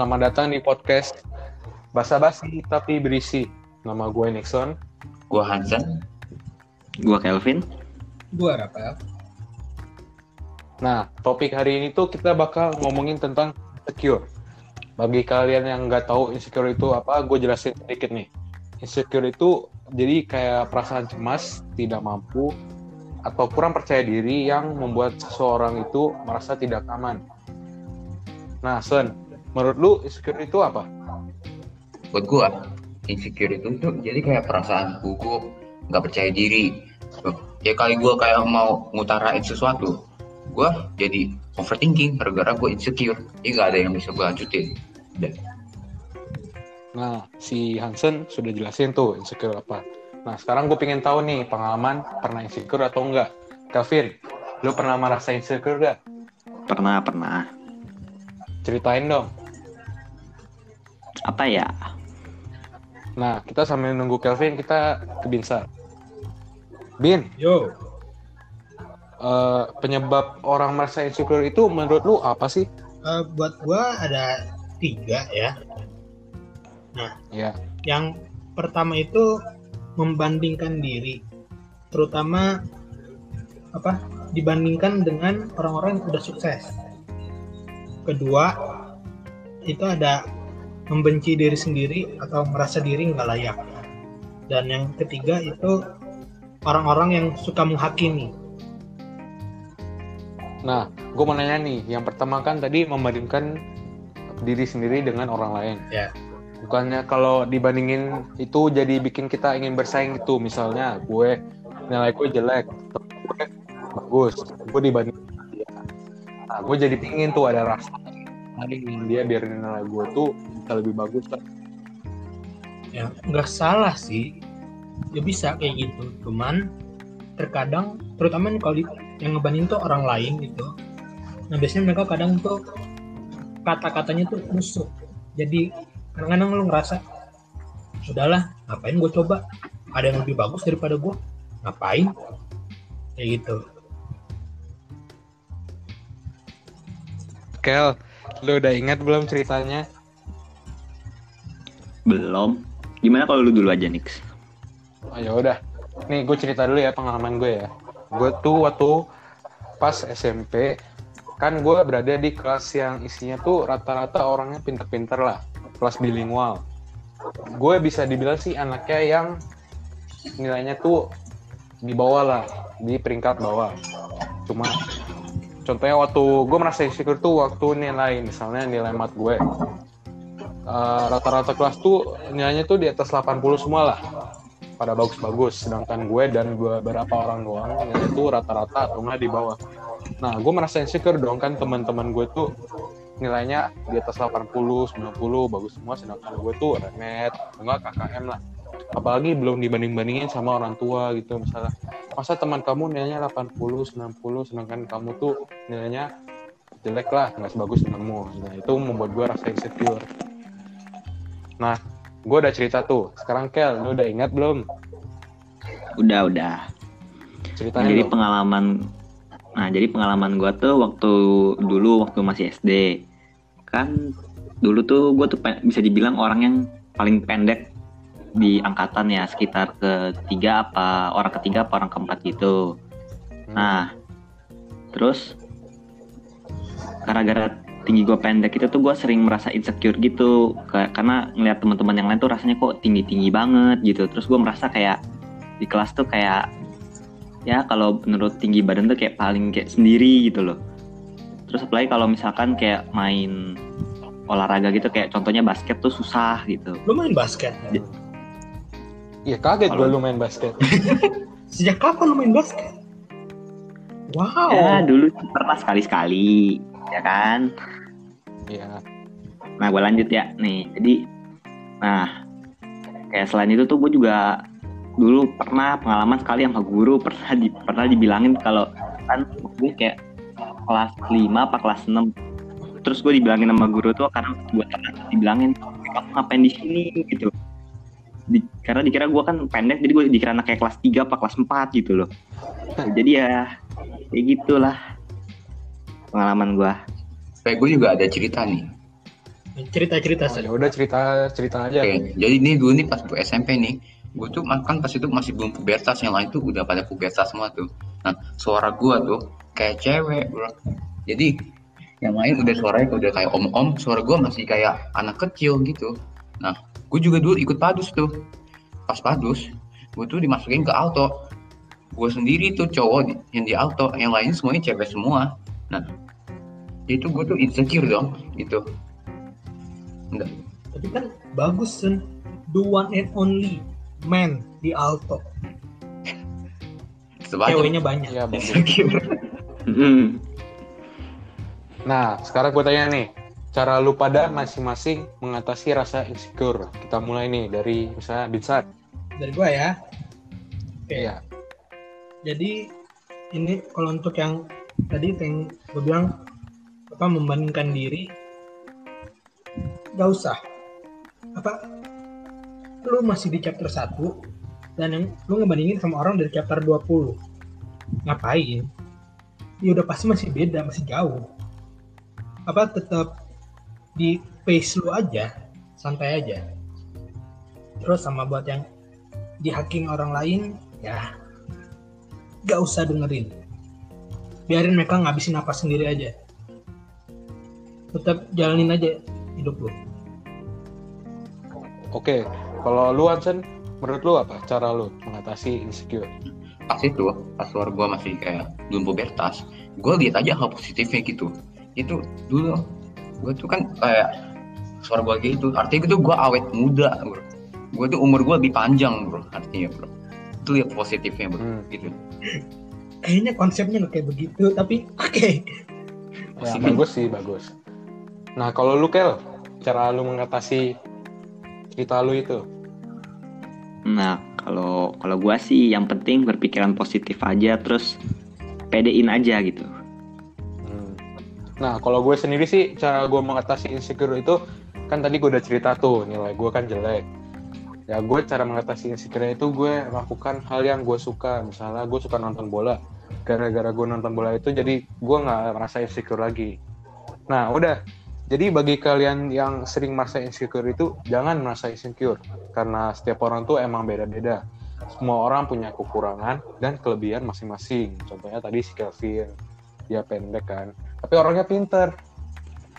Selamat datang di podcast Basa Basi tapi berisi. Nama gue Nixon. Gua Hansen. Gua Kelvin. Gua Rafael. Nah, topik hari ini tuh kita bakal ngomongin tentang insecure. Bagi kalian yang nggak tahu insecure itu apa, gue jelasin sedikit nih. Insecure itu jadi kayak perasaan cemas, tidak mampu, atau kurang percaya diri yang membuat seseorang itu merasa tidak aman. Nah, Son, menurut lu insecure itu apa? Buat gua, insecure itu tuh jadi kayak perasaan gugup, nggak percaya diri. Ya kali gua kayak mau ngutarain sesuatu, gua jadi overthinking gara-gara gua insecure. Jadi nggak ada yang bisa gua lanjutin. Udah. Nah, si Hansen sudah jelasin tuh insecure apa. Nah, sekarang gue pengen tahu nih pengalaman pernah insecure atau enggak. Kevin, lu pernah merasa insecure gak? Pernah, pernah. Ceritain dong. Apa ya? Nah, kita sambil nunggu Kelvin, kita ke Binsar. Bin, Yo, eh, penyebab orang merasa insecure itu menurut lu apa sih? eh, buat gua ada tiga ya. Ya, Yang pertama itu membandingkan diri, terutama apa? Dibandingkan dengan orang-orang yang udah sukses. Kedua, itu ada membenci diri sendiri atau merasa diri nggak layak. Dan yang ketiga itu orang-orang yang suka menghakimi. nah, gue mau nanya nih. Yang pertama kan tadi membandingkan diri sendiri dengan orang lain. Ya. Bukannya kalau dibandingin itu jadi bikin kita ingin bersaing gitu. Misalnya gue nilai gue jelek, gue bagus. Gue dibanding. Nah, gue jadi pingin tuh ada rasa ingin dia biar nilai gue tuh bisa lebih bagus kan. ya nggak salah sih. Ya bisa kayak gitu. Cuman terkadang terutama nih kalau di- yang ngebanding tuh orang lain gitu. Nah biasanya mereka kadang tuh kata-katanya tuh musuh jadi kadang-kadang lu ngerasa udahlah ngapain gue coba? Ada yang lebih bagus daripada gue ngapain? Kayak gitu. Kel, lu udah ingat belum ceritanya? Belum. Gimana kalau lu dulu aja, Nix? Oh, ya udah. Nih gue cerita dulu ya pengalaman gue ya. Gue tuh waktu pas SMP kan gue berada di kelas yang isinya tuh rata-rata orangnya pinter-pinter lah, kelas bilingual. Gue bisa dibilang sih anaknya yang nilainya tuh di bawah lah, di peringkat bawah. Cuma contohnya waktu gue merasa insecure tuh waktu nilai misalnya nilai mat gue Eh, rata-rata kelas tuh nilainya tuh di atas 80 semua lah. Pada bagus-bagus sedangkan gue dan beberapa orang doang nilainya tuh rata-rata atau nggak di bawah. Nah gue merasa insecure dong kan teman-teman gue tuh nilainya di atas 80 90 bagus semua sedangkan gue tuh remet atau nggak KKM lah apalagi belum dibanding-bandingin sama orang tua gitu misalnya masa teman kamu nilainya 80 90 sedangkan kamu tuh nilainya jelek lah nggak sebagus temanmu nah itu membuat gue rasa insecure nah gue udah cerita tuh sekarang Kel lu udah ingat belum Udah, udah. Nah, ceritanya jadi dong. pengalaman Nah, jadi pengalaman gua tuh waktu dulu waktu masih SD. Kan dulu tuh gua tuh bisa dibilang orang yang paling pendek di angkatan ya, sekitar ketiga apa orang ketiga apa orang keempat gitu. Hmm. Nah, terus gara-gara tinggi gue pendek itu tuh gue sering merasa insecure gitu. Ka- karena ngeliat teman-teman yang lain tuh rasanya kok tinggi-tinggi banget gitu. Terus gue merasa kayak di kelas tuh kayak ya kalau menurut tinggi badan tuh kayak paling kayak sendiri gitu loh. Terus apalagi kalau misalkan kayak main olahraga gitu kayak contohnya basket tuh susah gitu. Lu main basket Iya kaget gue lu main basket. sejak kapan lu main basket? Wow. Ya dulu pernah sekali-sekali ya kan? Iya. Nah, gue lanjut ya. Nih, jadi, nah, kayak selain itu tuh gue juga dulu pernah pengalaman sekali sama guru pernah di, pernah dibilangin kalau kan gue kayak kelas 5 apa kelas 6 terus gue dibilangin sama guru tuh karena gue pernah dibilangin kamu ngapain di sini? gitu Di- karena dikira gue kan pendek jadi gue dikira anak kayak kelas 3 apa kelas 4 gitu loh jadi ya kayak gitulah pengalaman gue Kayak gue juga ada cerita nih. cerita-cerita Oh, Sen. ya udah cerita cerita aja. Oke, jadi ini dulu nih pas gue SMP nih, gue tuh kan pas itu masih belum pubertas, yang lain tuh udah pada pubertas semua tuh. Nah, suara gue tuh kayak cewek, bro. Jadi yang lain udah suaranya udah kayak om-om, suara gue masih kayak anak kecil gitu. Nah, gue juga dulu ikut padus tuh. Pas padus, gue tuh dimasukin ke auto. Gue sendiri tuh cowok yang di auto, yang lain semuanya cewek semua. Nah, itu gue tuh insecure dong, gitu. Udah, Tapi kan bagus Sen. The one and only man di Alto. sebanyak Ceweknya banyak. Bagus. insecure. Hmm. Nah, sekarang gue tanya nih, cara lu pada masing-masing mengatasi rasa insecure. Kita mulai nih dari misalnya Binsar. Dari gua ya. Oke. Iya. Jadi ini kalau untuk yang tadi yang gue bilang apa membandingkan diri gak usah apa lu masih di chapter 1 dan yang lu ngebandingin sama orang dari chapter 20 ngapain ya udah pasti masih beda masih jauh apa tetap di pace lu aja santai aja. Terus sama buat yang dihacking orang lain ya gak usah dengerin. Biarin mereka ngabisin apa sendiri aja. Tetap jalanin aja hidup lu. Oke, kalau lu Hansen, menurut lu apa cara lu mengatasi insecure? pas itu pas suara gue masih kayak belum pubertas gue lihat aja hal positifnya gitu. Itu dulu gue tuh kan kayak suara gue gitu artinya itu gue awet muda bro gue tuh umur gue lebih panjang bro artinya bro itu lihat positifnya bro Hmm. gitu kayaknya konsepnya nggak kayak begitu tapi oke Ya, Masih- bagus sih, bagus. Nah, kalau lu Kel, cara lu mengatasi cerita lu itu? Nah, kalau kalau gua sih yang penting berpikiran positif aja terus pedein aja gitu. Nah, kalau gue sendiri sih, cara gue mengatasi insecure itu, kan tadi gue udah cerita tuh, nilai gue kan jelek. Ya, gue cara mengatasi insecure itu gue lakukan hal yang gue suka. Misalnya gue suka nonton bola. Gara-gara gue nonton bola itu, jadi gue nggak merasa insecure lagi. Nah, udah. Jadi bagi kalian yang sering merasa insecure itu, jangan merasa insecure. Karena setiap orang tuh emang beda-beda. Semua orang punya kekurangan dan kelebihan masing-masing. Contohnya tadi si Kelvin, dia pendek kan tapi orangnya pinter.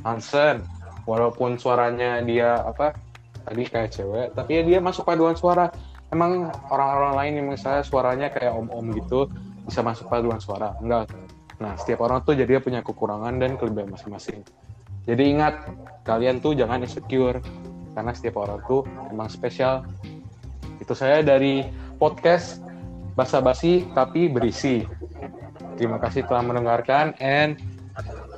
Hansen walaupun suaranya dia apa tadi kayak cewek tapi ya dia masuk paduan suara. Emang orang-orang lain yang misalnya suaranya kayak om-om gitu bisa masuk paduan suara. Enggak. Nah setiap orang tuh jadi punya kekurangan dan kelebihan masing-masing. Jadi ingat kalian tuh jangan insecure karena setiap orang tuh emang spesial. Itu saya dari podcast basa-basi tapi berisi. Terima kasih telah mendengarkan and